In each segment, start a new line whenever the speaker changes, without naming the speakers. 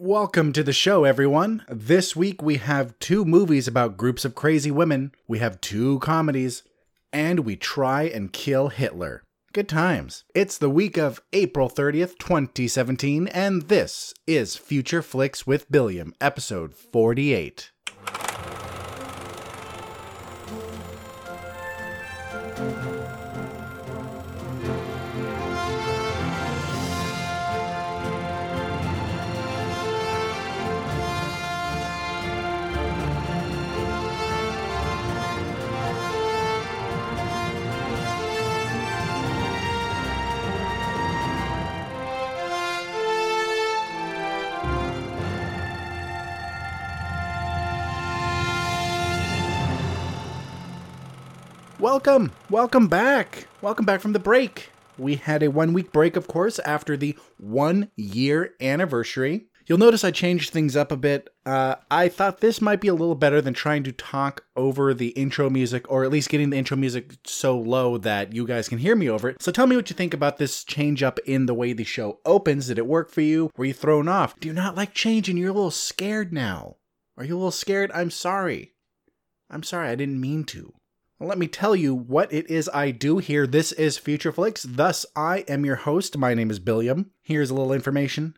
Welcome to the show, everyone. This week we have two movies about groups of crazy women, we have two comedies, and we try and kill Hitler. Good times. It's the week of April 30th, 2017, and this is Future Flicks with Billiam, episode 48. Welcome, welcome back. Welcome back from the break. We had a one week break, of course, after the one year anniversary. You'll notice I changed things up a bit. Uh, I thought this might be a little better than trying to talk over the intro music, or at least getting the intro music so low that you guys can hear me over it. So tell me what you think about this change up in the way the show opens. Did it work for you? Were you thrown off? Do you not like change and you're a little scared now? Are you a little scared? I'm sorry. I'm sorry, I didn't mean to. Let me tell you what it is I do here. This is Future Flicks. Thus, I am your host. My name is Billiam. Here's a little information.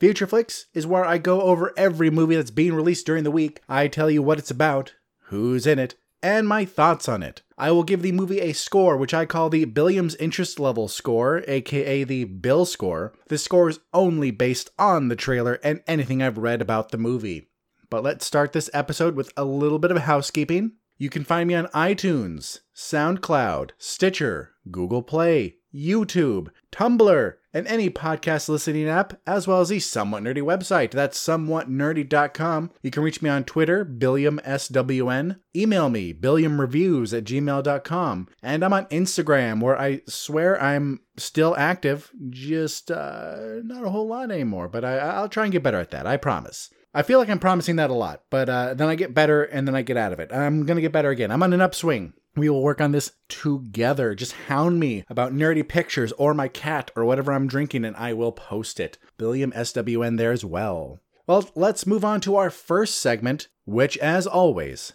Future Flicks is where I go over every movie that's being released during the week. I tell you what it's about, who's in it, and my thoughts on it. I will give the movie a score, which I call the Billiam's Interest Level score, aka the Bill score. This score is only based on the trailer and anything I've read about the movie. But let's start this episode with a little bit of housekeeping. You can find me on iTunes, SoundCloud, Stitcher, Google Play, YouTube, Tumblr, and any podcast listening app, as well as the Somewhat Nerdy website. That's somewhatnerdy.com. You can reach me on Twitter, BilliamSWN. Email me, BilliamReviews at gmail.com. And I'm on Instagram, where I swear I'm still active, just uh, not a whole lot anymore, but I, I'll try and get better at that, I promise. I feel like I'm promising that a lot, but uh, then I get better and then I get out of it. I'm going to get better again. I'm on an upswing. We will work on this together. Just hound me about nerdy pictures or my cat or whatever I'm drinking and I will post it. Billiam SWN there as well. Well, let's move on to our first segment, which, as always,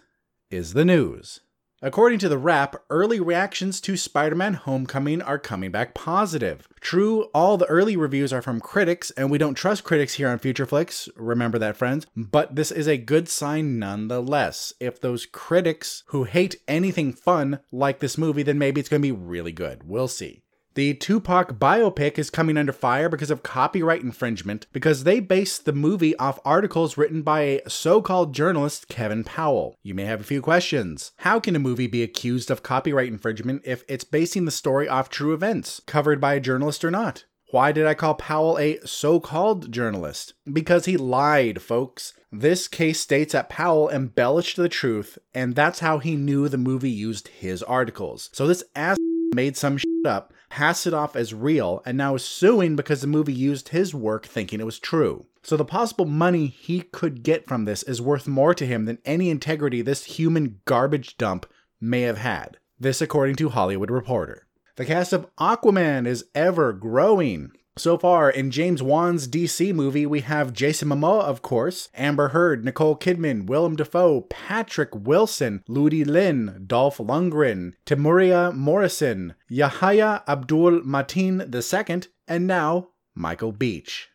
is the news. According to The Wrap, early reactions to Spider Man Homecoming are coming back positive. True, all the early reviews are from critics, and we don't trust critics here on Future Flicks, remember that, friends. But this is a good sign nonetheless. If those critics who hate anything fun like this movie, then maybe it's going to be really good. We'll see. The Tupac biopic is coming under fire because of copyright infringement because they based the movie off articles written by a so called journalist, Kevin Powell. You may have a few questions. How can a movie be accused of copyright infringement if it's basing the story off true events, covered by a journalist or not? Why did I call Powell a so called journalist? Because he lied, folks. This case states that Powell embellished the truth, and that's how he knew the movie used his articles. So this ass made some shit up, passed it off as real, and now is suing because the movie used his work thinking it was true. So the possible money he could get from this is worth more to him than any integrity this human garbage dump may have had. This according to Hollywood Reporter. The cast of Aquaman is ever growing. So far, in James Wan's DC movie, we have Jason Momoa, of course, Amber Heard, Nicole Kidman, Willem Dafoe, Patrick Wilson, Ludi Lin, Dolph Lundgren, Temuera Morrison, Yahya Abdul Mateen II, and now Michael Beach.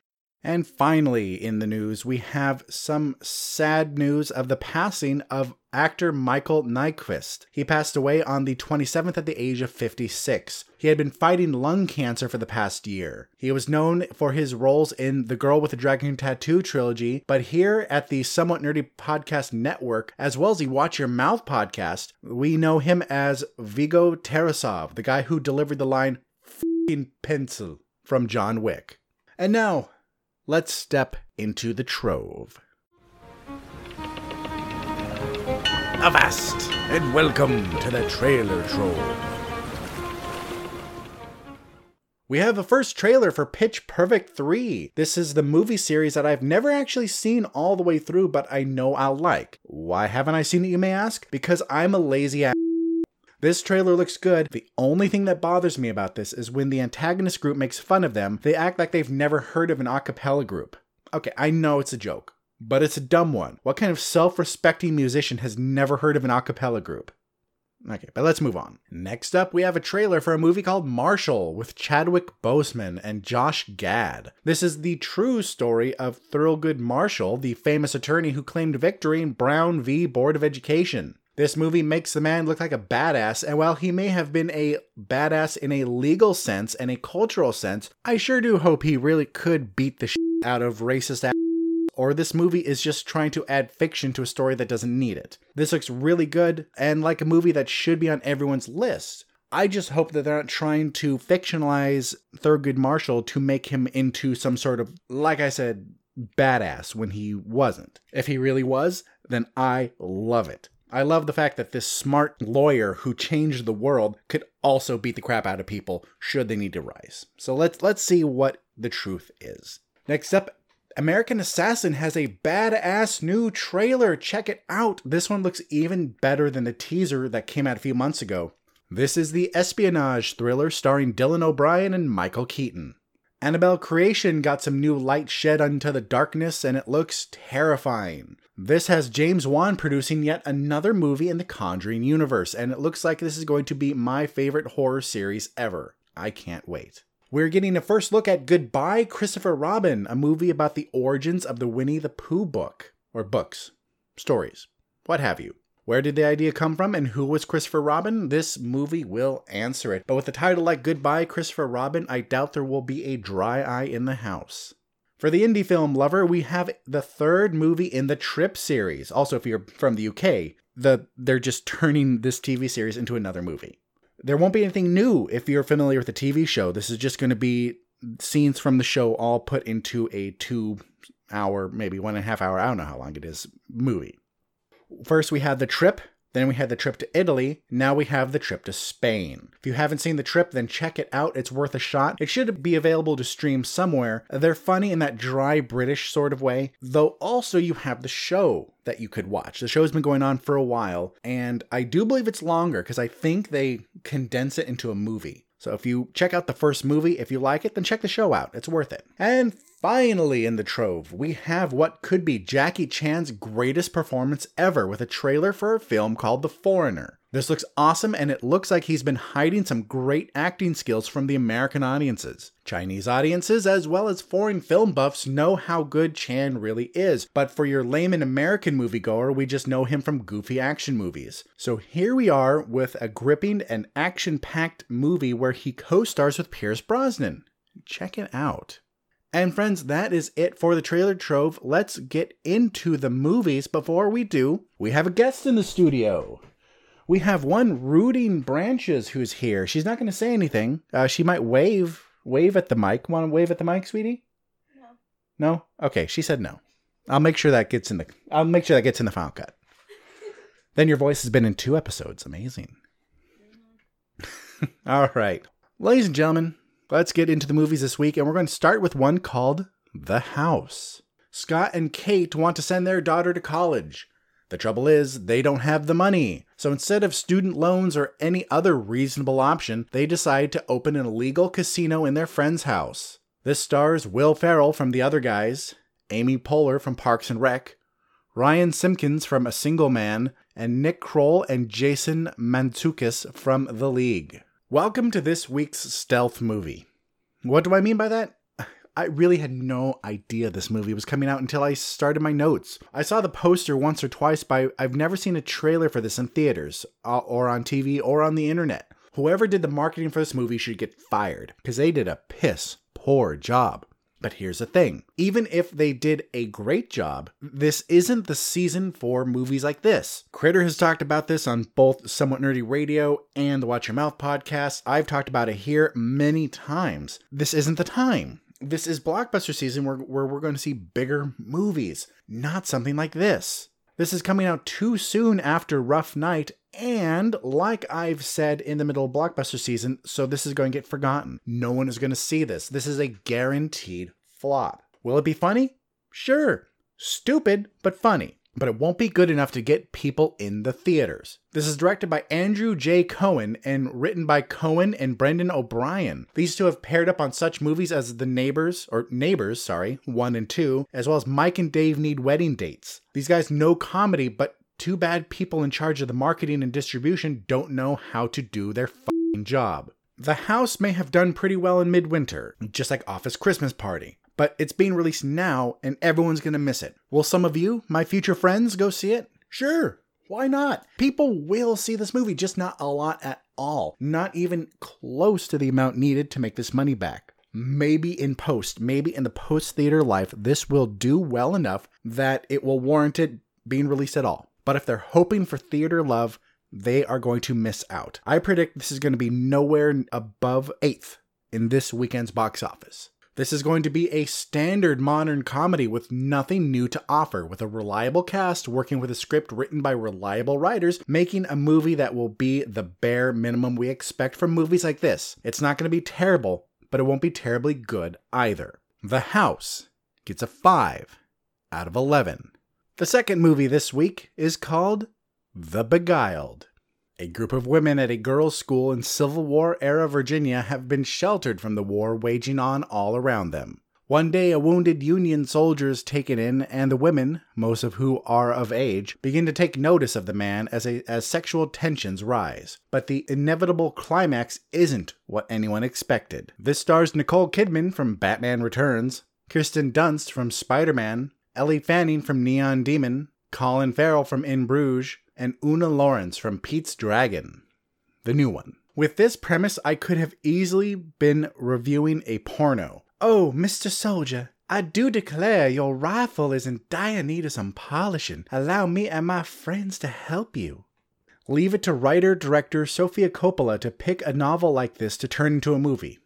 And finally, in the news, we have some sad news of the passing of actor Michael Nyqvist. He passed away on the 27th at the age of 56. He had been fighting lung cancer for the past year. He was known for his roles in the Girl with the Dragon Tattoo trilogy, but here at the Somewhat Nerdy Podcast Network, as well as the Watch Your Mouth podcast, we know him as Viggo Tarasov, the guy who delivered the line "F***ing pencil" from John Wick. And now, let's step into the trove. Avast, and welcome to the Trailer Trove. We have a first trailer for Pitch Perfect 3. This is the movie series that I've never actually seen all the way through, but I know I'll like. Why haven't I seen it, you may ask? Because I'm a lazy ass. This trailer looks good. The only thing that bothers me about this is when the antagonist group makes fun of them, they act like they've never heard of an a cappella group. Okay, I know it's a joke, but it's a dumb one. What kind of self respecting musician has never heard of an a cappella group? Okay, but let's move on. Next up, we have a trailer for a movie called Marshall with Chadwick Boseman and Josh Gad. This is the true story of Thurgood Marshall, the famous attorney who claimed victory in Brown v. Board of Education. This movie makes the man look like a badass, and while he may have been a badass in a legal sense and a cultural sense, I sure do hope he really could beat the shit out of racist or this movie is just trying to add fiction to a story that doesn't need it. This looks really good and like a movie that should be on everyone's list. I just hope that they're not trying to fictionalize Thurgood Marshall to make him into some sort of, like I said, badass when he wasn't. If he really was, then I love it. I love the fact that this smart lawyer who changed the world could also beat the crap out of people should they need to rise. So let's let's see what the truth is. Next up, American Assassin has a badass new trailer. Check it out. This one looks even better than the teaser that came out a few months ago. This is the espionage thriller starring Dylan O'Brien and Michael Keaton. Annabelle Creation got some new light shed onto the darkness and it looks terrifying. This has James Wan producing yet another movie in the Conjuring universe, and it looks like this is going to be my favorite horror series ever. I can't wait. We're getting a first look at Goodbye Christopher Robin, a movie about the origins of the Winnie the Pooh book, or books, stories, what have you. Where did the idea come from and who was Christopher Robin? This movie will answer it. But with a title like Goodbye Christopher Robin, I doubt there will be a dry eye in the house. For the indie film lover, we have the third movie in the Trip series. Also, if you're from the UK, the they're just turning this TV series into another movie. There won't be anything new if you're familiar with the TV show. This is just going to be scenes from the show all put into a two hour, maybe one and a half hour, I don't know how long it is, movie. First, we had the trip. Then we had the trip to Italy. Now we have the trip to Spain. If you haven't seen the trip, then check it out. It's worth a shot. It should be available to stream somewhere. They're funny in that dry British sort of way, though also you have the show that you could watch. The show's been going on for a while, and I do believe it's longer because I think they condense it into a movie. So if you check out the first movie, if you like it, then check the show out. It's worth it. And finally, in the trove, we have what could be Jackie Chan's greatest performance ever with a trailer for a film called The Foreigner. This looks awesome, and it looks like he's been hiding some great acting skills from the American audiences. Chinese audiences, as well as foreign film buffs, know how good Chan really is, but for your layman American moviegoer, we just know him from goofy action movies. So here we are with a gripping and action packed movie where he co stars with Pierce Brosnan. Check it out. And friends, that is it for the trailer trove. Let's get into the movies. Before we do, we have a guest in the studio we have one rooting branches who's here. She's not going to say anything. Uh, she might wave wave at the mic. Want to wave at the mic, sweetie? No. No. Okay. She said no. I'll make sure that gets in the. I'll make sure that gets in the final cut. then your voice has been in two episodes. Amazing. All right, ladies and gentlemen, let's get into the movies this week, and we're going to start with one called The House. Scott and Kate want to send their daughter to college. The trouble is, they don't have the money. So instead of student loans or any other reasonable option, they decide to open an illegal casino in their friend's house. This stars Will Ferrell from The Other Guys, Amy Poehler from Parks and Rec, Ryan Simpkins from A Single Man, and Nick Kroll and Jason Mantzoukas from The League. Welcome to this week's stealth movie. What do I mean by that? I really had no idea this movie was coming out until I started my notes. I saw the poster once or twice, but I've never seen a trailer for this in theaters, uh, or on TV, or on the internet. Whoever did the marketing for this movie should get fired, because they did a piss poor job. But here's the thing even if they did a great job, this isn't the season for movies like this. Critter has talked about this on both Somewhat Nerdy Radio and the Watch Your Mouth podcast. I've talked about it here many times. This isn't the time this is blockbuster season where, where we're going to see bigger movies, not something like this. This is coming out too soon after Rough Night, and like I've said in the middle of blockbuster season, so this is going to get forgotten. No one is going to see this. This is a guaranteed flop. Will it be funny? Sure. Stupid, but funny. but it won't be good enough to get people in the theaters. This is directed by Andrew J. Cohen and written by Cohen and Brendan O'Brien. These two have paired up on such movies as The Neighbors, or Neighbors, sorry, 1 and 2, as well as Mike and Dave Need Wedding Dates. These guys know comedy, but too bad people in charge of the marketing and distribution don't know how to do their fucking job. The House may have done pretty well in midwinter, just like Office Christmas Party, but it's being released now and everyone's gonna miss it. Will some of you, my future friends, go see it? Sure, why not? People will see this movie, just not a lot at all. Not even close to the amount needed to make this money back. Maybe in post, maybe in the post theater life, this will do well enough that it will warrant it being released at all. But if they're hoping for theater love, they are going to miss out. I predict this is going to be nowhere above eighth in this weekend's box office. This is going to be a standard modern comedy with nothing new to offer, with a reliable cast working with a script written by reliable writers, making a movie that will be the bare minimum we expect from movies like this. It's not going to be terrible, but it won't be terribly good either. The House gets a 5 out of 11. The second movie this week is called the Beguiled. A group of women at a girls' school in Civil War era Virginia have been sheltered from the war waging on all around them. One day, a wounded Union soldier is taken in, and the women, most of who are of age, begin to take notice of the man as, a, as sexual tensions rise. But the inevitable climax isn't what anyone expected. This stars Nicole Kidman from Batman Returns, Kirsten Dunst from Spider Man, Ellie Fanning from Neon Demon, Colin Farrell from In Bruges, and Oona Laurence from Pete's Dragon, the new one. With this premise, I could have easily been reviewing a porno. Oh, Mr. Soldier, I do declare your rifle is in dire need of some polishing. Allow me and my friends to help you. Leave it to writer director Sofia Coppola to pick a novel like this to turn into a movie.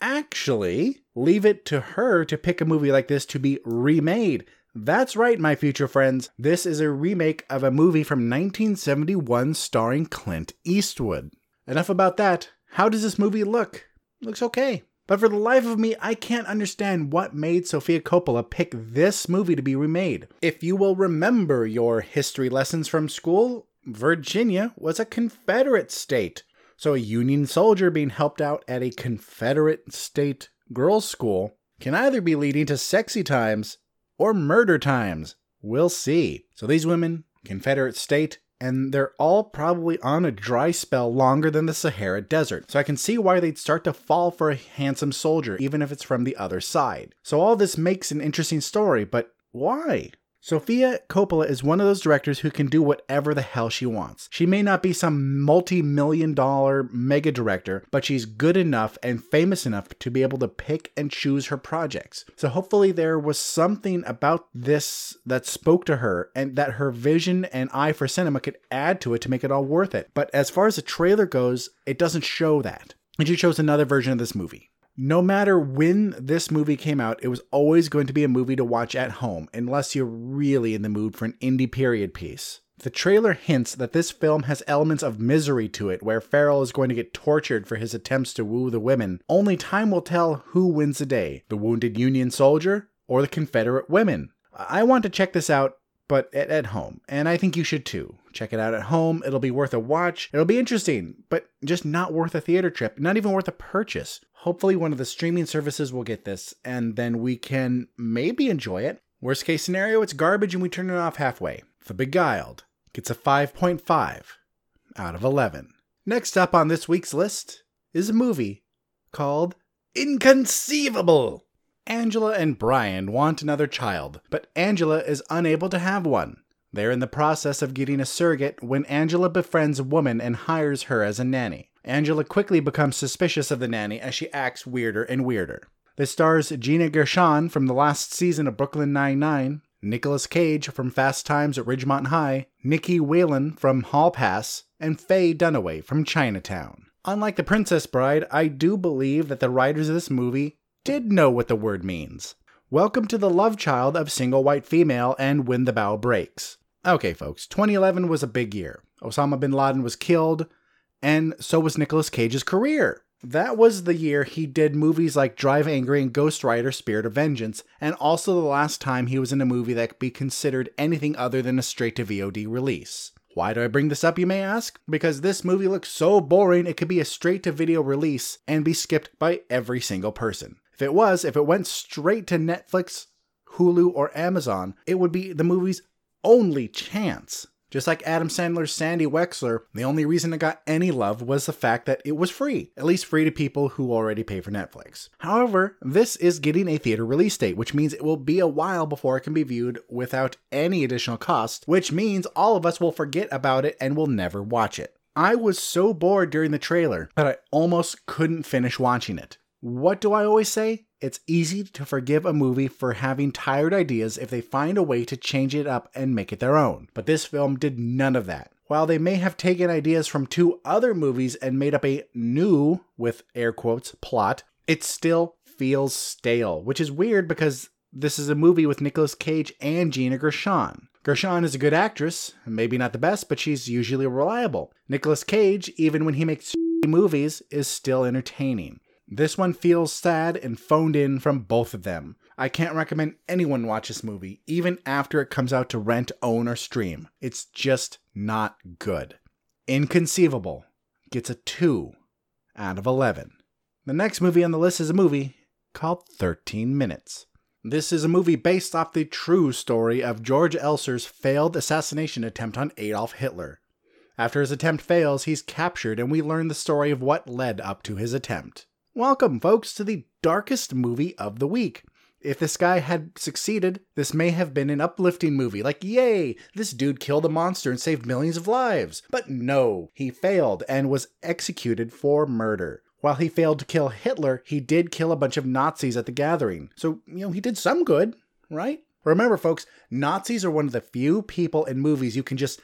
Actually, leave it to her to pick a movie like this to be remade that's right, my future friends. This is a remake of a movie from 1971 starring Clint Eastwood. Enough about that. How does this movie look? looks okay. But for the life of me, I can't understand what made Sofia Coppola pick this movie to be remade. If you will remember your history lessons from school, Virginia was a Confederate state. So a Union soldier being helped out at a Confederate state girls' school can either be leading to sexy times or murder times. We'll see. So these women, Confederate state, and they're all probably on a dry spell longer than the Sahara Desert. So I can see why they'd start to fall for a handsome soldier, even if it's from the other side. So all this makes an interesting story, but why? Sofia Coppola is one of those directors who can do whatever the hell she wants. She may not be some multi million dollar mega director, but she's good enough and famous enough to be able to pick and choose her projects. So hopefully there was something about this that spoke to her and that her vision and eye for cinema could add to it to make it all worth it. But as far as the trailer goes, it doesn't show that. And she chose another version of this movie no matter when this movie came out, it was always going to be a movie to watch at home, unless you're really in the mood for an indie period piece. The trailer hints that this film has elements of misery to it, where Farrell is going to get tortured for his attempts to woo the women. Only time will tell who wins the day the wounded Union soldier or the Confederate women. I want to check this out, but at, at home, and I think you should too. Check it out at home. It'll be worth a watch. It'll be interesting, but just not worth a theater trip, not even worth a purchase. Hopefully, one of the streaming services will get this, and then we can maybe enjoy it. Worst case scenario, it's garbage and we turn it off halfway. The Beguiled gets a 5.5 out of 11. Next up on this week's list is a movie called Inconceivable. Angela and Brian want another child, but Angela is unable to have one. They're in the process of getting a surrogate when Angela befriends a woman and hires her as a nanny. Angela quickly becomes suspicious of the nanny as she acts weirder and weirder. This stars Gina Gershon from the last season of Brooklyn Nine-Nine, Nicolas Cage from Fast Times at Ridgemont High, Nicky Whelan from Hall Pass, and Faye Dunaway from Chinatown. Unlike The Princess Bride, I do believe that the writers of this movie did know what the word means. Welcome to the love child of single white female and When the Bough Breaks. Okay, folks, 2011 was a big year. Osama bin Laden was killed, and so was Nicolas Cage's career. That was the year he did movies like Drive Angry and Ghost Rider Spirit of Vengeance, and also the last time he was in a movie that could be considered anything other than a straight to VOD release. Why do I bring this up, you may ask? Because this movie looks so boring it could be a straight to video release and be skipped by every single person. If it was, if it went straight to Netflix, Hulu, or Amazon, it would be the movie's only chance. Just like Adam Sandler's Sandy Wexler, the only reason it got any love was the fact that it was free, at least free to people who already pay for Netflix. However, this is getting a theater release date, which means it will be a while before it can be viewed without any additional cost, which means all of us will forget about it and will never watch it. I was so bored during the trailer that I almost couldn't finish watching it. What do I always say? It's easy to forgive a movie for having tired ideas if they find a way to change it up and make it their own. But this film did none of that. While they may have taken ideas from two other movies and made up a new, with air quotes, plot, it still feels stale, which is weird because this is a movie with Nicolas Cage and Gina Gershon. Gershon is a good actress, maybe not the best, but she's usually reliable. Nicolas Cage, even when he makes movies, is still entertaining. This one feels sad and phoned in from both of them. I can't recommend anyone watch this movie, even after it comes out to rent, own, or stream. It's just not good. Inconceivable gets a 2 out of 11. The next movie on the list is a movie called 13 Minutes. This is a movie based off the true story of George Elser's failed assassination attempt on Adolf Hitler. After his attempt fails, he's captured, and we learn the story of what led up to his attempt. Welcome, folks, to the darkest movie of the week. If this guy had succeeded, this may have been an uplifting movie, like, yay, this dude killed a monster and saved millions of lives. But no, he failed and was executed for murder. While he failed to kill Hitler, he did kill a bunch of Nazis at the gathering. So, you know, he did some good, right? Remember, folks, Nazis are one of the few people in movies you can just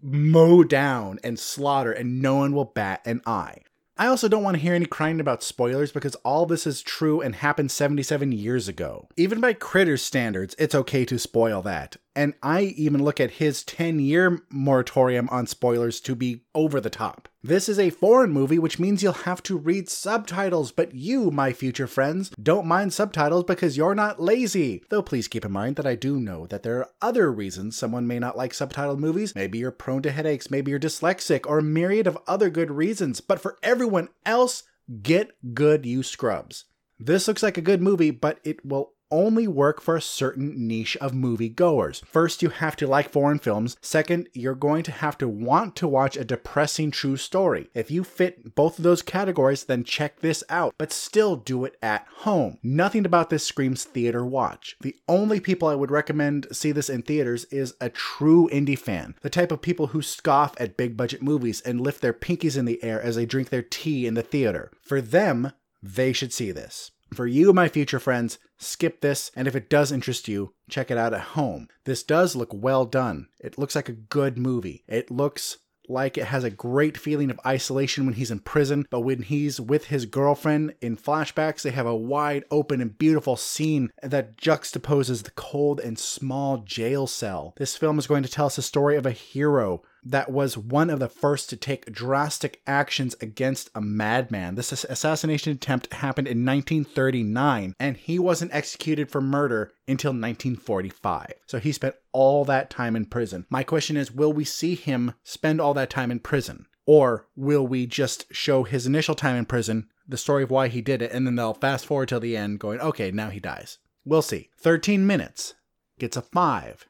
mow down and slaughter and no one will bat an eye. I also don't want to hear any crying about spoilers because all this is true and happened 77 years ago. Even by Critters standards, it's okay to spoil that. And I even look at his 10 year moratorium on spoilers to be over the top. This is a foreign movie, which means you'll have to read subtitles, but you, my future friends, don't mind subtitles because you're not lazy. Though please keep in mind that I do know that there are other reasons someone may not like subtitled movies. Maybe you're prone to headaches, maybe you're dyslexic, or a myriad of other good reasons. But for everyone else, get good, you scrubs. This looks like a good movie, but it will only work for a certain niche of movie goers. First, you have to like foreign films. Second, you're going to have to want to watch a depressing true story. If you fit both of those categories, then check this out, but still do it at home. Nothing about this screams theater watch. The only people I would recommend see this in theaters is a true indie fan, the type of people who scoff at big budget movies and lift their pinkies in the air as they drink their tea in the theater. For them, they should see this. For you, my future friends, skip this, and if it does interest you, check it out at home. This does look well done. It looks like a good movie. It looks like it has a great feeling of isolation when he's in prison, but when he's with his girlfriend in flashbacks, they have a wide open and beautiful scene that juxtaposes the cold and small jail cell. This film is going to tell us the story of a hero that was one of the first to take drastic actions against a madman. This assassination attempt happened in 1939, and he wasn't executed for murder until 1945. So he spent all that time in prison. My question is will we see him spend all that time in prison? Or will we just show his initial time in prison, the story of why he did it, and then they'll fast forward till the end, going, okay, now he dies? We'll see. 13 minutes gets a 5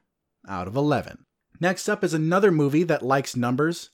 out of 11. Next up is another movie that likes numbers.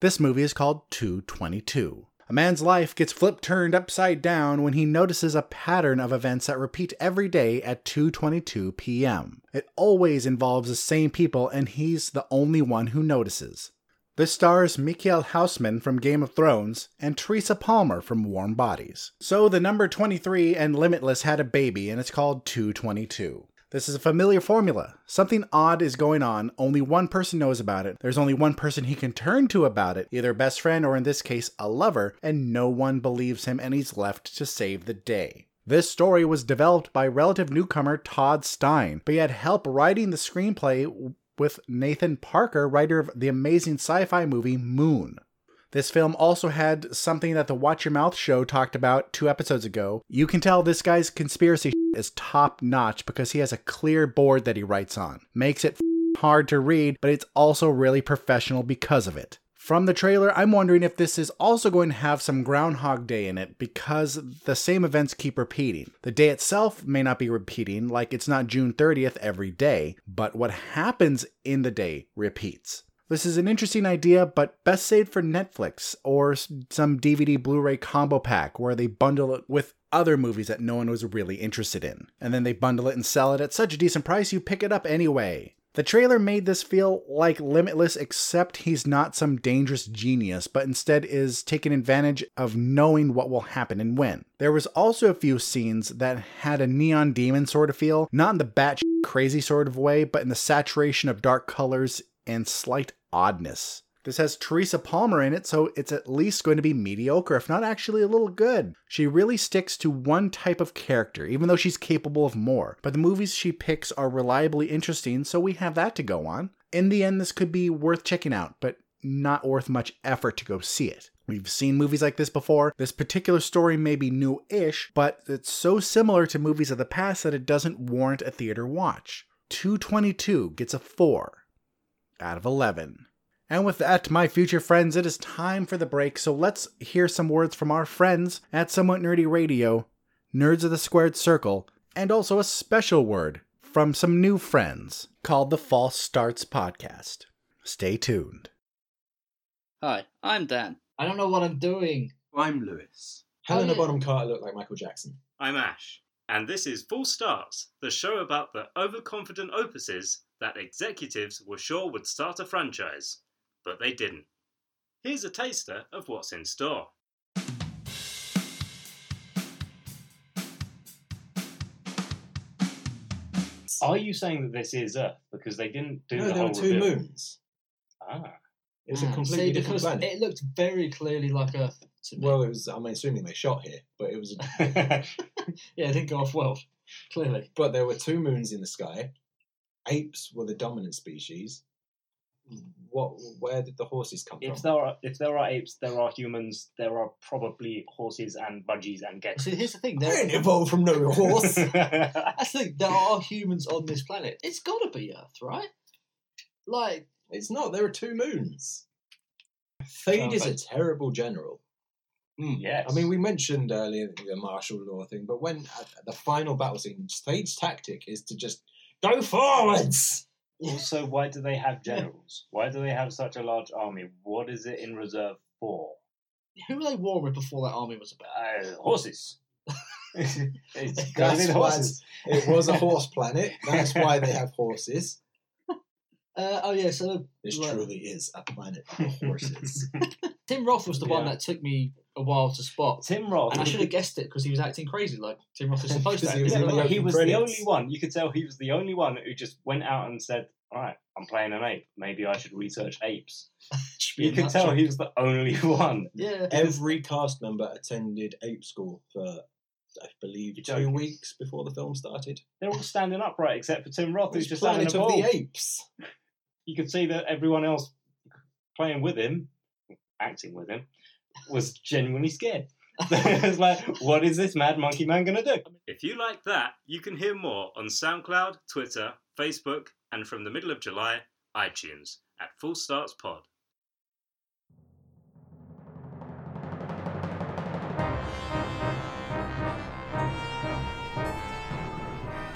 This movie is called 222. A man's life gets flipped turned upside down when he notices a pattern of events that repeat every day at 2:22 p.m. It always involves the same people and he's the only one who notices. This stars Mikael Hausman from Game of Thrones and Teresa Palmer from Warm Bodies. So the number 23 and Limitless had a baby and it's called 222. This is a familiar formula. Something odd is going on, only one person knows about it. There's only one person he can turn to about it, either best friend or in this case, a lover, and no one believes him and he's left to save the day. This story was developed by relative newcomer Todd Stein, but he had help writing the screenplay with Nathan Parker, writer of the amazing sci fi movie Moon. This film also had something that the Watch Your Mouth show talked about two episodes ago. You can tell this guy's conspiracy is top notch because he has a clear board that he writes on. Makes it hard to read, but it's also really professional because of it. From the trailer, I'm wondering if this is also going to have some Groundhog Day in it because the same events keep repeating. The day itself may not be repeating, like it's not June 30th every day, but what happens in the day repeats. This is an interesting idea, but best saved for Netflix or some DVD Blu ray combo pack where they bundle it with other movies that no one was really interested in. And then they bundle it and sell it at such a decent price you pick it up anyway. The trailer made this feel like Limitless, except he's not some dangerous genius, but instead is taking advantage of knowing what will happen and when. There was also a few scenes that had a neon demon sort of feel, not in the bat crazy sort of way, but in the saturation of dark colors and slight oddness. This has Teresa Palmer in it, so it's at least going to be mediocre, if not actually a little good. She really sticks to one type of character, even though she's capable of more. But the movies she picks are reliably interesting, so we have that to go on. In the end, this could be worth checking out, but not worth much effort to go see it. We've seen movies like this before. This particular story may be new ish, but it's so similar to movies of the past that it doesn't warrant a theater watch. 222 gets a 4 out of 11. And with that, my future friends, it is time for the break, so let's hear some words from our friends at Somewhat Nerdy Radio, Nerds of the Squared Circle, and also a special word from some new friends called the False Starts Podcast. Stay tuned.
Hi, I'm Dan.
I don't know what I'm doing.
I'm Lewis.
Helena
yeah.
Bonham Carter looked like Michael Jackson.
I'm Ash, and this is False Starts, the show about the overconfident opuses that executives were sure would start a franchise, but they didn't. Here's a taster of what's in store.
Are you saying that this is Earth because they didn't do
no,
the
there
whole
were two
reveal?
moons.
Ah,
It's a
Mm.
completely
See,
different
because
planet.
it looked very clearly like Earth to me.
Well, it was. I'm assuming they shot here, but it was. A,
yeah, it didn't go off well. Clearly.
but there were two moons in the sky. Apes were the dominant species. What? Where did the horses come
if
from?
there are if there are apes, there are humans. There are probably horses and budgies and
See,
So
here's the thing. they
didn't evolve from no horse.
that's the thing. There are humans on this planet. It's got to be Earth, right? Like,
it's not. There are two moons. Thade is a terrible general. Hmm.
yes.
I mean, we mentioned earlier the martial law thing, but when at the final battle scene, Thade's tactic is to just go forwards.
also, why do they have generals? Why do they have such a large army? What is it in reserve for?
who were they war with before that army was about?
Uh, horses. it's gotta be
That's
the
why
horses.
it was a horse planet. That's why they have horses.
Uh, oh yeah, so
This
like,
truly is a planet of horses.
Tim Roth was the one
Yeah.
that took me a while to spot,
Tim Roth.
and I should have guessed it because he was acting crazy like Tim Roth is supposed to.
Because
act.
he was
Yeah,
in the
but he
opening
was the
credits.
only one. You could tell he was the only one who just went out and said, "All right, I'm playing an ape. Maybe I should research apes."
Should be
You
a
could
nut
tell
job.
he was the only one.
Yeah.
Every cast member attended ape school for, I believe,
You're
two
joking.
weeks before the film started.
They're all standing upright except for Tim Roth,
It
who's
was
just sat in
Planet
a
of
ball.
the Apes.
You could see that everyone else playing with him, acting with him, was genuinely scared. it's like, what is this mad monkey man gonna do?
If you like that, you can hear more on SoundCloud, Twitter, Facebook, and from the middle of July, iTunes at False Starts Pod.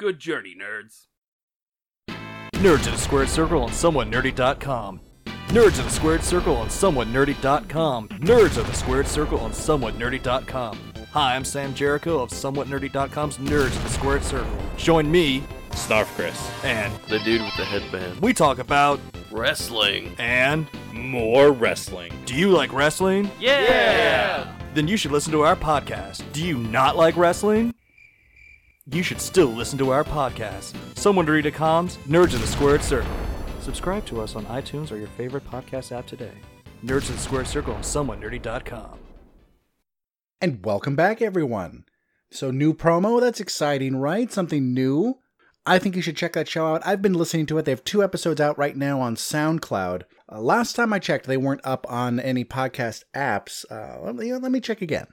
Good journey, nerds.
Nerds in a Squared Circle on SomewhatNerdy.com. Nerds in a Squared Circle on SomewhatNerdy.com. Nerds of the Squared Circle on SomewhatNerdy.com. Hi, I'm Sam Jericho of SomewhatNerdy.com's Nerds in the Squared Circle. Join me
Snarf Chris.
and
The dude with the headband.
we talk about
wrestling.
and
More wrestling.
do you like wrestling?
Yeah! Yeah!
Then you should listen to our podcast. Do you not like wrestling? You should still listen to our podcast, SomewhatNerdy.com's Nerds in the Squared Circle. Subscribe to us on iTunes or your favorite podcast app today. Nerds in the Squared Circle on SomewhatNerdy.com.
And welcome back, everyone. So, new promo, that's exciting, right? Something new. I think you should check that show out. I've been listening to it. They have two episodes out right now on SoundCloud. Uh, last time I checked, they weren't up on any podcast apps. Uh, let, me, let me check again.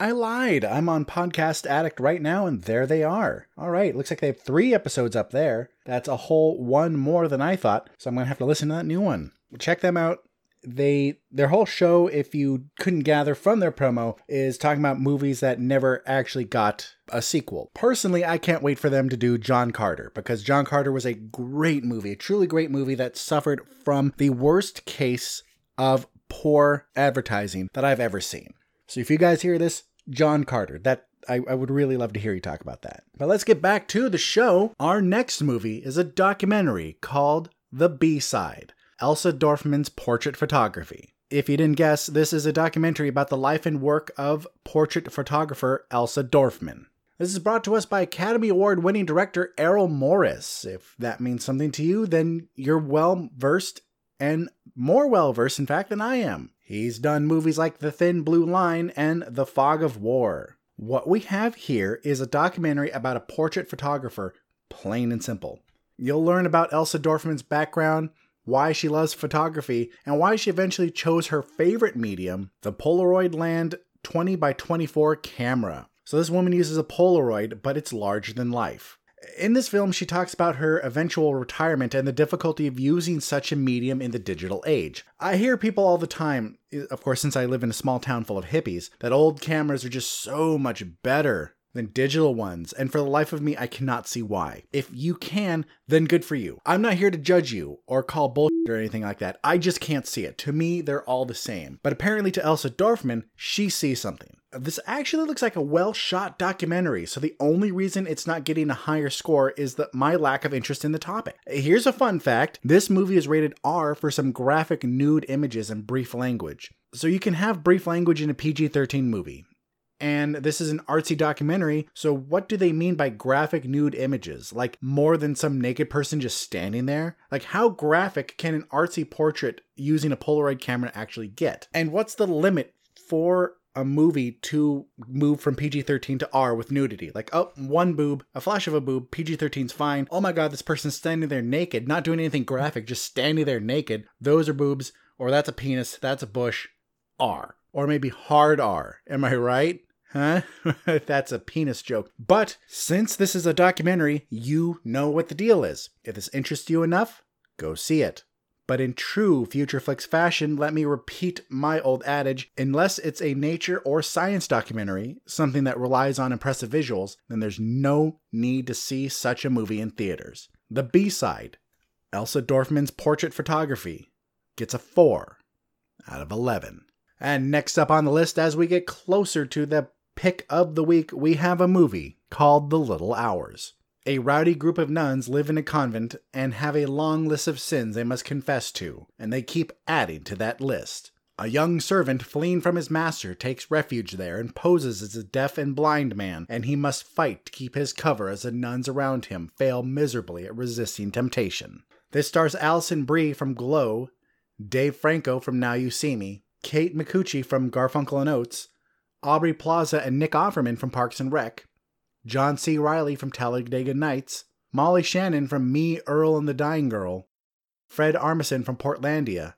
I lied. I'm on Podcast Addict right now, and there they are. All right, looks like they have three episodes up there. That's a whole one more than I thought, so I'm going to have to listen to that new one. Check them out they their whole show if you couldn't gather from their promo is talking about movies that never actually got a sequel personally i can't wait for them to do john carter because john carter was a great movie a truly great movie that suffered from the worst case of poor advertising that i've ever seen so if you guys hear this john carter that I, I would really love to hear you talk about that. But let's get back to the show. Our next movie is a documentary called The B Side. Elsa Dorfman's portrait photography. If you didn't guess, this is a documentary about the life and work of portrait photographer Elsa Dorfman. This is brought to us by Academy Award winning director Errol Morris. If that means something to you, then you're well versed and more well versed, in fact, than I am. He's done movies like The Thin Blue Line and The Fog of War. What we have here is a documentary about a portrait photographer, plain and simple. You'll learn about Elsa Dorfman's background, why she loves photography, and why she eventually chose her favorite medium, the Polaroid Land 20 by 24 camera. So this woman uses a Polaroid, but it's larger than life. In this film, she talks about her eventual retirement and the difficulty of using such a medium in the digital age. I hear people all the time, of course, since I live in a small town full of hippies, that old cameras are just so much better than digital ones, and for the life of me, I cannot see why. If you can, then good for you. I'm not here to judge you or call bullshit or anything like that. I just can't see it. To me, they're all the same. But apparently, to Elsa Dorfman, she sees something. This actually looks like a well shot documentary, so the only reason it's not getting a higher score is that my lack of interest in the topic. Here's a fun fact this movie is rated R for some graphic nude images and brief language. So you can have brief language in a PG 13 movie and this is an artsy documentary. So, what do they mean by graphic nude images? Like more than some naked person just standing there? Like, how graphic can an artsy portrait using a Polaroid camera actually get? And what's the limit for a movie to move from PG 13 to R with nudity? Like, oh, one boob, a flash of a boob, PG 13's fine. Oh my god, this person's standing there naked, not doing anything graphic, just standing there naked. Those are boobs, or that's a penis, that's a bush. R. Or maybe hard R. Am I right? Huh? That's a penis joke. But since this is a documentary, you know what the deal is. If this interests you enough, go see it. But in true Future fashion, let me repeat my old adage unless it's a nature or science documentary, something that relies on impressive visuals, then there's no need to see such a movie in theaters. The B side, Elsa Dorfman's portrait photography, gets a 4 out of 11. And next up on the list, as we get closer to the pick of the week, we have a movie called The Little Hours. A rowdy group of nuns live in a convent and have a long list of sins they must confess to, and they keep adding to that list. A young servant fleeing from his master takes refuge there and poses as a deaf and blind man, and he must fight to keep his cover as the nuns around him fail miserably at resisting temptation. This stars Alison Brie from Glow, Dave Franco from Now You See Me, Kate Micucci from Garfunkel and Oates, Aubrey Plaza and Nick Offerman from Parks and Rec, John C. Reilly from Talladega Nights, Molly Shannon from Me, Earl, and the Dying Girl, Fred Armisen from Portlandia,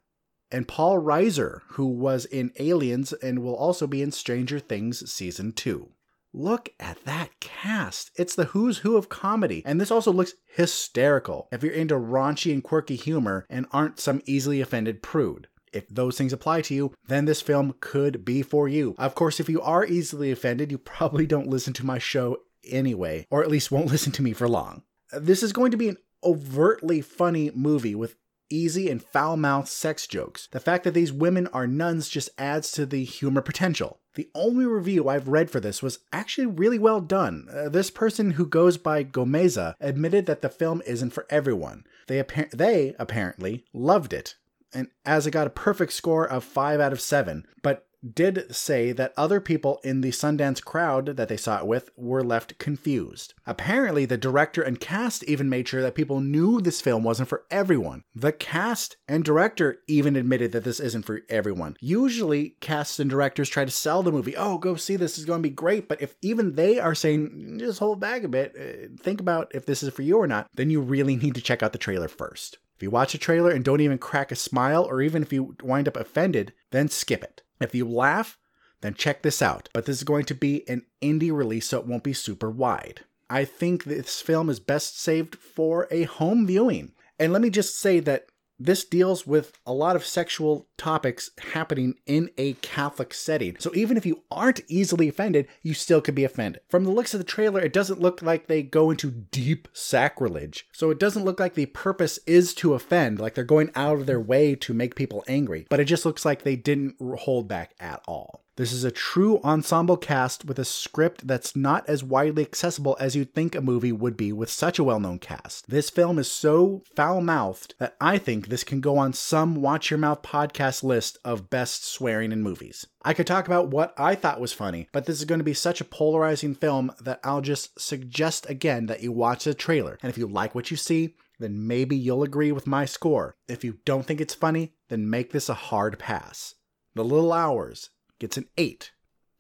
and Paul Reiser, who was in Aliens and will also be in Stranger Things Season 2. Look at that cast. It's the who's who of comedy, and this also looks hysterical if you're into raunchy and quirky humor and aren't some easily offended prude. If those things apply to you, then this film could be for you. Of course, if you are easily offended, you probably don't listen to my show anyway, or at least won't listen to me for long. This is going to be an overtly funny movie with easy and foul mouthed sex jokes. The fact that these women are nuns just adds to the humor potential. The only review I've read for this was actually really well done. Uh, this person who goes by Gomeza admitted that the film isn't for everyone. They, they apparently loved it, and as it got a perfect score of 5 out of 7, but did say that other people in the Sundance crowd that they saw it with were left confused. Apparently, the director and cast even made sure that people knew this film wasn't for everyone. The cast and director even admitted that this isn't for everyone. Usually, casts and directors try to sell the movie, oh, go see this, it's going to be great. But if even they are saying, just hold back a bit, uh, think about if this is for you or not, then you really need to check out the trailer first. If you watch a trailer and don't even crack a smile, or even if you wind up offended, then skip it. If you laugh, then check this out. But this is going to be an indie release, so it won't be super wide. I think this film is best saved for a home viewing. And let me just say that this deals with a lot of sexual topics happening in a Catholic setting. So even if you aren't easily offended, you still could be offended. From the looks of the trailer, it doesn't look like they go into deep sacrilege. So it doesn't look like the purpose is to offend, like they're going out of their way to make people angry. But it just looks like they didn't hold back at all. This is a true ensemble cast with a script that's not as widely accessible as you'd think a movie would be with such a well known cast. This film is so foul mouthed that I think this can go on some Watch Your Mouth podcast list of best swearing in movies. I could talk about what I thought was funny, but this is going to be such a polarizing film that I'll just suggest again that you watch the trailer. And if you like what you see, then maybe you'll agree with my score. If you don't think it's funny, then make this a hard pass. The Little Hours gets an 8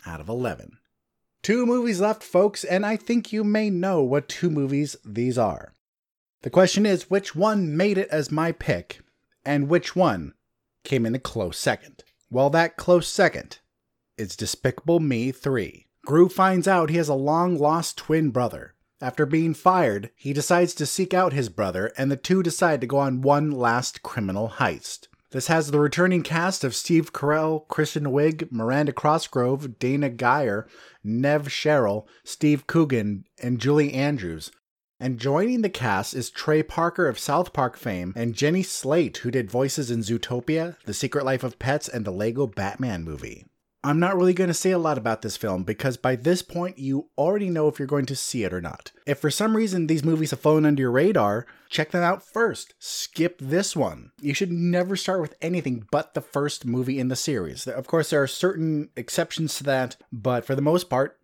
out of 11. Two movies left, folks, and I think you may know what two movies these are. The question is which one made it as my pick, and which one came in a close second? Well, that close second is Despicable Me 3. Gru finds out he has a long lost twin brother. After being fired, he decides to seek out his brother, and the two decide to go on one last criminal heist. This has the returning cast of Steve Carell, Kristen Wiig, Miranda Cosgrove, Dana Gaier, Nev Scharrel, Steve Coogan, and Julie Andrews. And joining the cast is Trey Parker of South Park fame and Jenny Slate, who did voices in Zootopia, The Secret Life of Pets, and the Lego Batman movie. I'm not really going to say a lot about this film because by this point you already know if you're going to see it or not. If for some reason these movies have flown under your radar, check them out first. Skip this one. You should never start with anything but the first movie in the series. Of course, there are certain exceptions to that, but for the most part,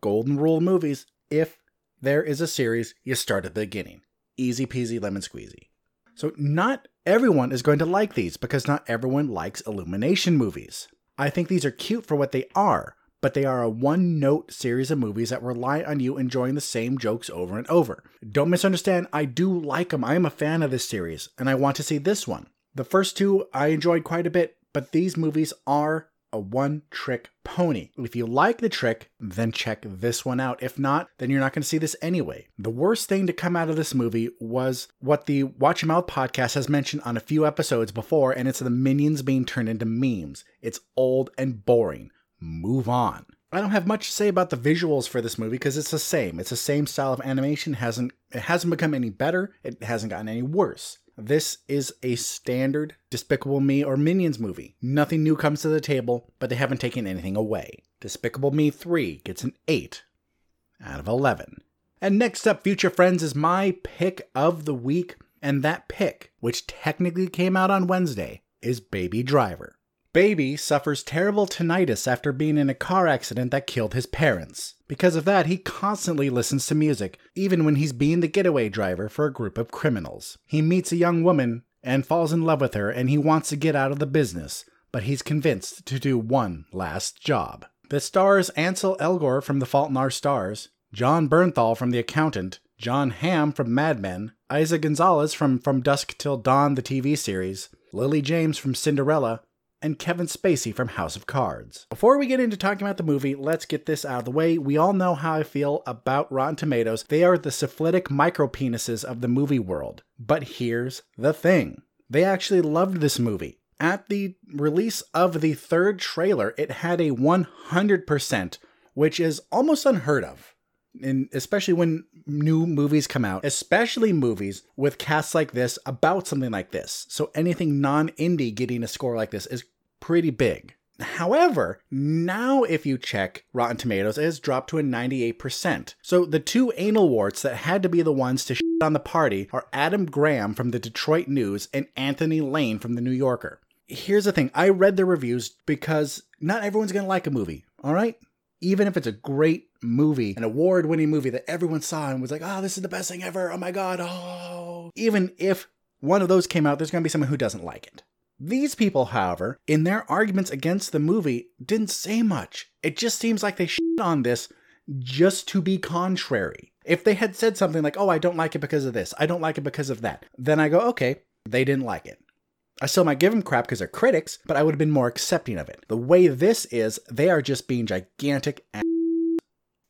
golden rule movies if there is a series, you start at the beginning. Easy peasy lemon squeezy. So, not everyone is going to like these because not everyone likes Illumination movies. I think these are cute for what they are, but they are a one note series of movies that rely on you enjoying the same jokes over and over. Don't misunderstand, I do like them. I am a fan of this series, and I want to see this one. The first two I enjoyed quite a bit, but these movies are a one trick pony. If you like the trick, then check this one out. If not, then you're not going to see this anyway. The worst thing to come out of this movie was what the Watch Your Mouth podcast has mentioned on a few episodes before, and it's the minions being turned into memes. It's old and boring. Move on. I don't have much to say about the visuals for this movie because it's the same. It's the same style of animation. It hasn't it hasn't become any better. It hasn't gotten any worse. This is a standard Despicable Me or Minions movie. Nothing new comes to the table, but they haven't taken anything away. Despicable Me 3 gets an 8 out of 11. And next up, Future Friends, is my pick of the week, and that pick, which technically came out on Wednesday, is Baby Driver. Baby suffers terrible tinnitus after being in a car accident that killed his parents. Because of that, he constantly listens to music, even when he's being the getaway driver for a group of criminals. He meets a young woman and falls in love with her, and he wants to get out of the business, but he's convinced to do one last job. The stars Ansel Elgort from The Fault in Our Stars, Jon Bernthal from The Accountant, Jon Hamm from Mad Men, Eiza Gonzalez from From Dusk Till Dawn, the TV series, Lily James from Cinderella, and Kevin Spacey from House of Cards. Before we get into talking about the movie, let's get this out of the way. We all know how I feel about Rotten Tomatoes. They are the syphilitic micropenises of the movie world. But here's the thing they actually loved this movie. At the release of the third trailer, it had a 100%, which is almost unheard of. And especially when new movies come out, especially movies with casts like this about something like this. So anything non indie getting a score like this is pretty big. However, now if you check Rotten Tomatoes, it has dropped to a 98%. So the two anal warts that had to be the ones to shit on the party are Adam Graham from the Detroit News and Anthony Lane from the New Yorker. Here's the thing I read the reviews because not everyone's going to like a movie, all right? Even if it's a great movie, an award winning movie that everyone saw and was like, oh, this is the best thing ever. Oh my God. Oh. Even if one of those came out, there's going to be someone who doesn't like it. These people, however, in their arguments against the movie, didn't say much. It just seems like they shit on this just to be contrary. If they had said something like, oh, I don't like it because of this, I don't like it because of that, then I go, okay, they didn't like it. I still might give them crap because they're critics, but I would have been more accepting of it. The way this is, they are just being gigantic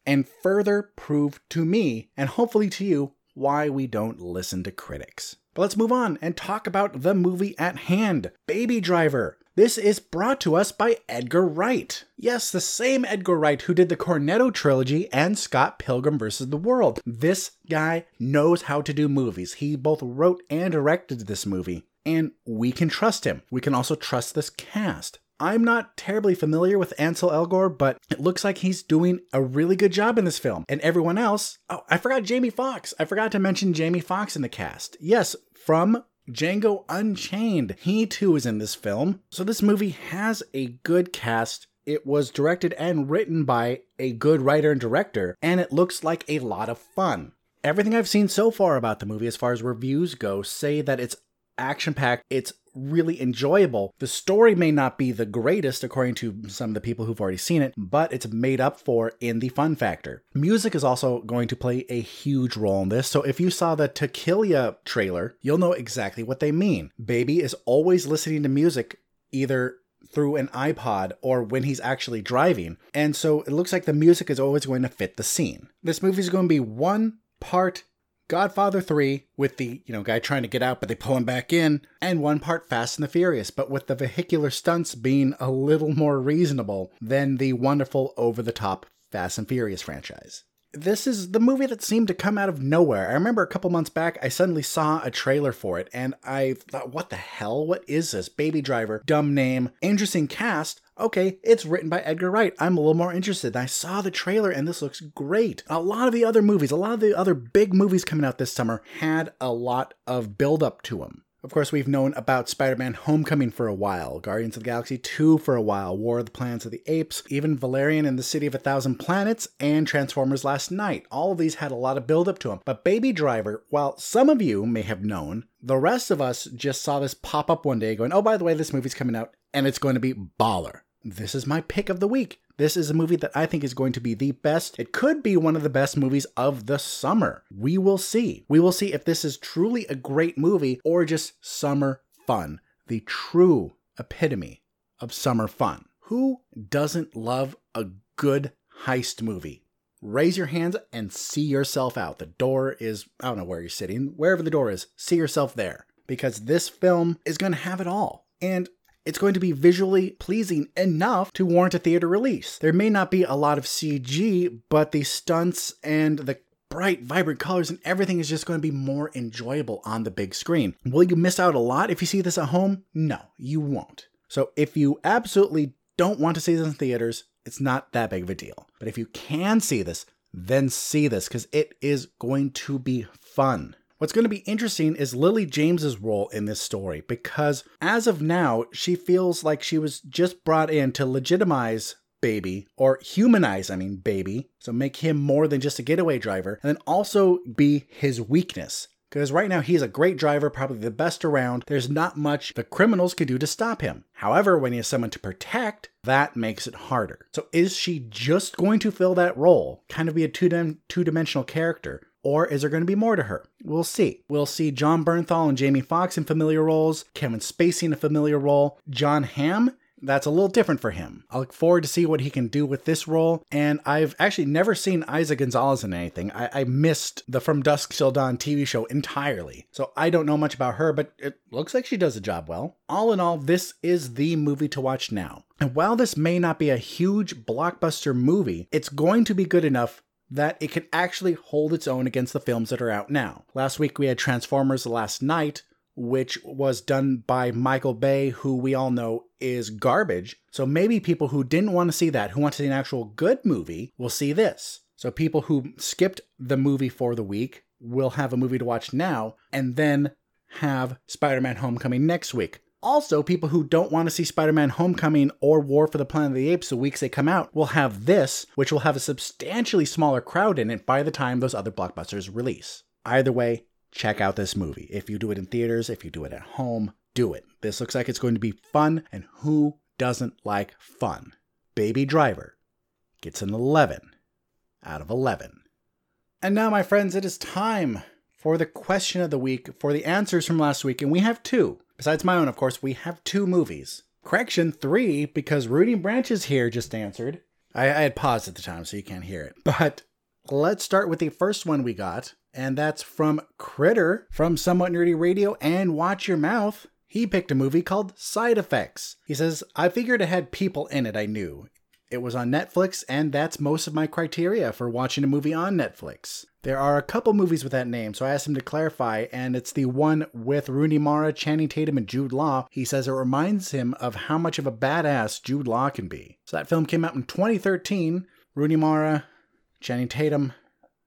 and further prove to me, and hopefully to you, why we don't listen to critics. But let's move on and talk about the movie at hand Baby Driver. This is brought to us by Edgar Wright. Yes, the same Edgar Wright who did the Cornetto trilogy and Scott Pilgrim vs. the World. This guy knows how to do movies. He both wrote and directed this movie and we can trust him. We can also trust this cast. I'm not terribly familiar with Ansel Elgort, but it looks like he's doing a really good job in this film. And everyone else, oh, I forgot Jamie Foxx. I forgot to mention Jamie Foxx in the cast. Yes, from Django Unchained. He too is in this film. So this movie has a good cast. It was directed and written by a good writer and director, and it looks like a lot of fun. Everything I've seen so far about the movie, as far as reviews go, say that it's action packed. It's really enjoyable. The story may not be the greatest, according to some of the people who've already seen it, but it's made up for in the fun factor. Music is also going to play a huge role in this. So if you saw the Tequila trailer, you'll know exactly what they mean. Baby is always listening to music either through an iPod or when he's actually driving. And so it looks like the music is always going to fit the scene. This movie is going to be one part Godfather 3 with the, you know, guy trying to get out but they pull him back in, and one part Fast and the Furious, but with the vehicular stunts being a little more reasonable than the wonderful over the top Fast and Furious franchise. This is the movie that seemed to come out of nowhere. I remember a couple months back, I suddenly saw a trailer for it, and I thought, what the hell? What is this? Baby Driver, dumb name, interesting cast, okay, it's written by Edgar Wright. I'm a little more interested. I saw the trailer and this looks great. A lot of the other movies, a lot of the other big movies coming out this summer had a lot of build up to them. Of course, we've known about Spider Man Homecoming for a while, Guardians of the Galaxy 2 for a while, War of the Planets of the Apes, even Valerian and the City of a Thousand Planets, and Transformers Last Knight. All of these had a lot of build up to them. But Baby Driver, while some of you may have known, the rest of us just saw this pop up one day going, oh, by the way, this movie's coming out and it's going to be baller this is my pick of the week. This is a movie that I think is going to be the best. It could be one of the best movies of the summer. We will see. We will see if this is truly a great movie or just summer fun. The true epitome of summer fun. Who doesn't love a good heist movie? Raise your hands and see yourself out. The door is, I don't know where you're sitting, wherever the door is, see yourself there. Because this film is going to have it all. And it's going to be visually pleasing enough to warrant a theater release. There may not be a lot of CG, but the stunts and the bright, vibrant colors and everything is just going to be more enjoyable on the big screen. Will you miss out a lot if you see this at home? No, you won't. So if you absolutely don't want to see this in theaters, it's not that big of a deal. But if you can see this, then see this because it is going to be fun. What's going to be interesting is Lily James's role in this story because as of now, she feels like she was just brought in to legitimize Baby or humanize, I mean, Baby. So make him more than just a getaway driver and then also be his weakness. Because right now he's a great driver, probably the best around. There's not much the criminals can do to stop him. However, when he has someone to protect, that makes it harder. So is she just going to fill that role, kind of be a two dimensional character? Or is there going to be more to her? We'll see. We'll see Jon Bernthal and Jamie Foxx in familiar roles, Kevin Spacey in a familiar role, Jon Hamm that's a little different for him. I look forward to see what he can do with this role. And I've actually never seen Eiza Gonzalez in anything. I, I, missed the From Dusk Till Dawn TV show entirely. So I don't know much about her, but it looks like she does the job well. All in all, this is the movie to watch now. And while this may not be a huge blockbuster movie, it's going to be good enough that it can actually hold its own against the films that are out now. Last week we had Transformers The Last Knight, which was done by Michael Bay, who we all know is garbage. So maybe people who didn't want to see that, who want to see an actual good movie, will see this. So people who skipped the movie for the week will have a movie to watch now and then have Spider Man Homecoming next week. Also, people who don't want to see Spider Man Homecoming or War for the Planet of the Apes the weeks they come out will have this, which will have a substantially smaller crowd in it by the time those other blockbusters release. Either way, check out this movie. If you do it in theaters, if you do it at home, do it. This looks like it's going to be fun, and who doesn't like fun? Baby Driver gets an 11 out of 11. And now, my friends, it is time for the question of the week, for the answers from last week, and we have two. Besides my own, of course, we have two movies. Correction, three, because Rudy Branches here just answered. I, I had paused at the time, so you can't hear it. But let's start with the first one we got, and that's from Critter from Somewhat Nerdy Radio and Watch Your Mouth. He picked a movie called Side Effects. He says, I figured it had people in it I knew. It was on Netflix, and that's most of my criteria for watching a movie on Netflix. There are a couple movies with that name, so I asked him to clarify, and it's the one with Rooney Mara, Channing Tatum, and Jude Law. He says it reminds him of how much of a badass Jude Law can be. So that film came out in 2013. Rooney Mara, Channing Tatum,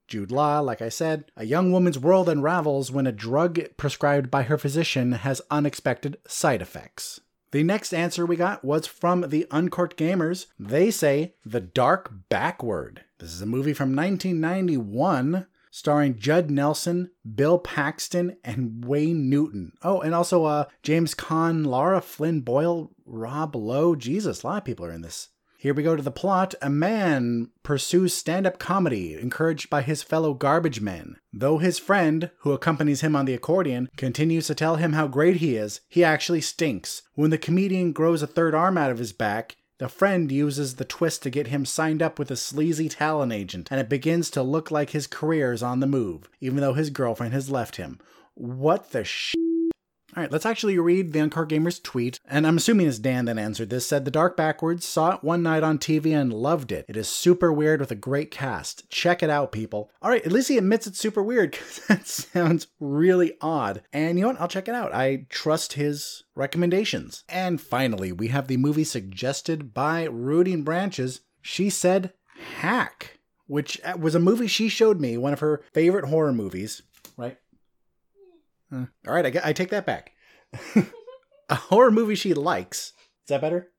Jude Law, like I said, a young woman's world unravels when a drug prescribed by her physician has unexpected side effects. The next answer we got was from the Uncorked Gamers. They say The Dark Backward. This is a movie from 1991 starring Judd Nelson, Bill Paxton, and Wayne Newton. Oh, and also uh, James Caan, Lara Flynn Boyle, Rob Lowe. Jesus, a lot of people are in this. Here we go to the plot. A man pursues stand up comedy, encouraged by his fellow garbage men. Though his friend, who accompanies him on the accordion, continues to tell him how great he is, he actually stinks. When the comedian grows a third arm out of his back, the friend uses the twist to get him signed up with a sleazy talent agent, and it begins to look like his career is on the move, even though his girlfriend has left him. What the sh? All right, let's actually read the Uncorked Gamer's tweet. And I'm assuming it's Dan that answered this. Said, The Dark Backwards saw it one night on TV and loved it. It is super weird with a great cast. Check it out, people. All right, at least he admits it's super weird because that sounds really odd. And you know what? I'll check it out. I trust his recommendations. And finally, we have the movie suggested by Rooting Branches. She said, Hack, which uh, was a movie she showed me, one of her favorite horror movies, right? Uh, all right, I, I take that back. a horror movie she likes. Is that better?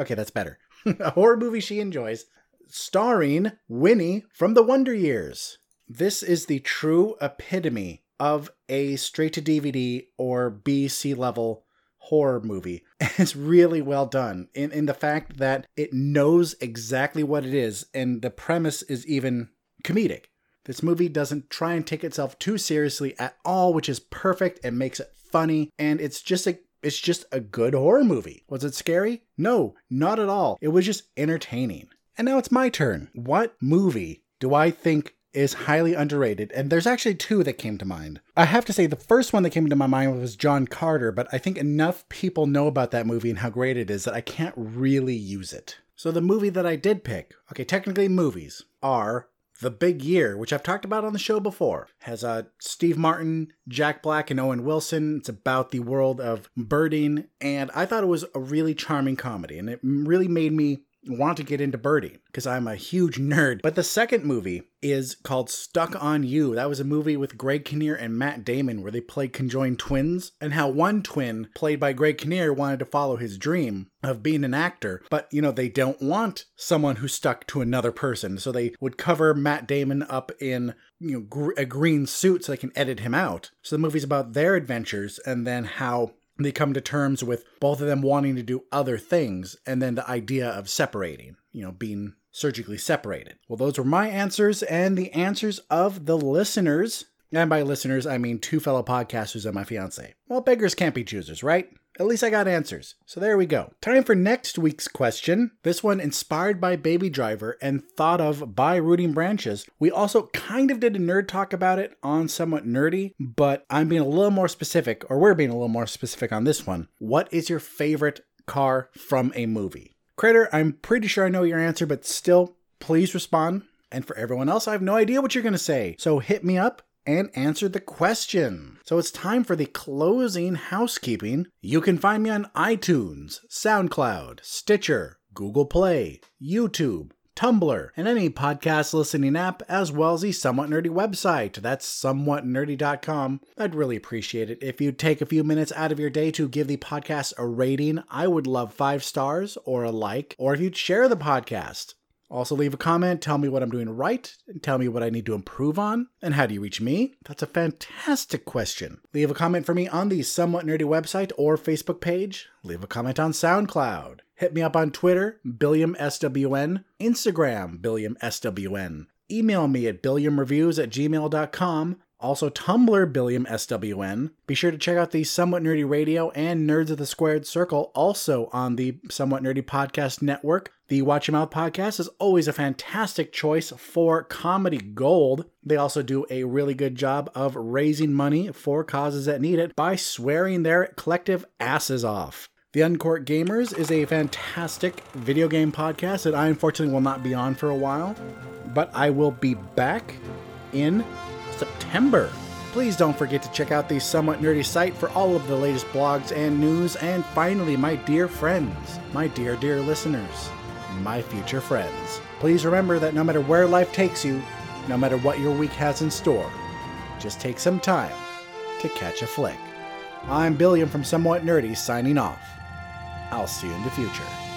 Okay, that's better. a horror movie she enjoys, starring Winnie from the Wonder Years. This is the true epitome of a straight to DVD or BC level horror movie. It's really well done in, in the fact that it knows exactly what it is, and the premise is even comedic. This movie doesn't try and take itself too seriously at all, which is perfect and makes it funny, and it's just a it's just a good horror movie. Was it scary? No, not at all. It was just entertaining. And now it's my turn. What movie do I think is highly underrated? And there's actually two that came to mind. I have to say, the first one that came to my mind was John Carter, but I think enough people know about that movie and how great it is that I can't really use it. So the movie that I did pick, okay, technically movies, are the Big Year, which I've talked about on the show before, has uh, Steve Martin, Jack Black, and Owen Wilson. It's about the world of birding, and I thought it was a really charming comedy, and it really made me want to get into birding because I'm a huge nerd. But the second movie is called Stuck on You. That was a movie with Greg Kinnear and Matt Damon where they played conjoined twins, and how one twin, played by Greg Kinnear, wanted to follow his dream of being an actor, but you know, they don't want someone who's stuck to another person. So they would cover Matt Damon up in you know gr- a green suit so they can edit him out. So the movie's about their adventures and then how they come to terms with both of them wanting to do other things and then the idea of separating, you know, being surgically separated. Well, those were my answers and the answers of the listeners. And by listeners, I mean two fellow podcasters and my fiance. Well, beggars can't be choosers, right? At least I got answers. So there we go. Time for next week's question. This one inspired by Baby Driver and thought of by Rooting Branches. We also kind of did a nerd talk about it on Somewhat Nerdy, but I'm being a little more specific, or we're being a little more specific on this one. What is your favorite car from a movie? Critter, I'm pretty sure I know your answer, but still, please respond. And for everyone else, I have no idea what you're going to say. So hit me up and answer the question. So it's time for the closing housekeeping. You can find me on iTunes, SoundCloud, Stitcher, Google Play, YouTube, Tumblr, and any podcast listening app, as well as the Somewhat Nerdy website. That's somewhatnerdy.com. I'd really appreciate it if you'd take a few minutes out of your day to give the podcast a rating. I would love five stars or a like, or if you'd share the podcast. Also, leave a comment, tell me what I'm doing right, and tell me what I need to improve on. And how do you reach me? That's a fantastic question. Leave a comment for me on the Somewhat Nerdy website or Facebook page. Leave a comment on SoundCloud. Hit me up on Twitter, BilliamSWN, Instagram, BilliamSWN. Email me at billiamreviews at gmail.com. Also, Tumblr, BilliamSWN. Be sure to check out the Somewhat Nerdy Radio and Nerds of the Squared Circle, also on the Somewhat Nerdy Podcast Network. The Watch Your Mouth podcast is always a fantastic choice for comedy gold. They also do a really good job of raising money for causes that need it by swearing their collective asses off. The Uncorked Gamers is a fantastic video game podcast that I unfortunately will not be on for a while, but I will be back in September. Please don't forget to check out the Somewhat Nerdy site for all of the latest blogs and news. And finally, my dear friends, my dear, dear listeners, my future friends, please remember that no matter where life takes you, no matter what your week has in store, just take some time to catch a flick. I'm Billiam from Somewhat Nerdy signing off. I'll see you in the future.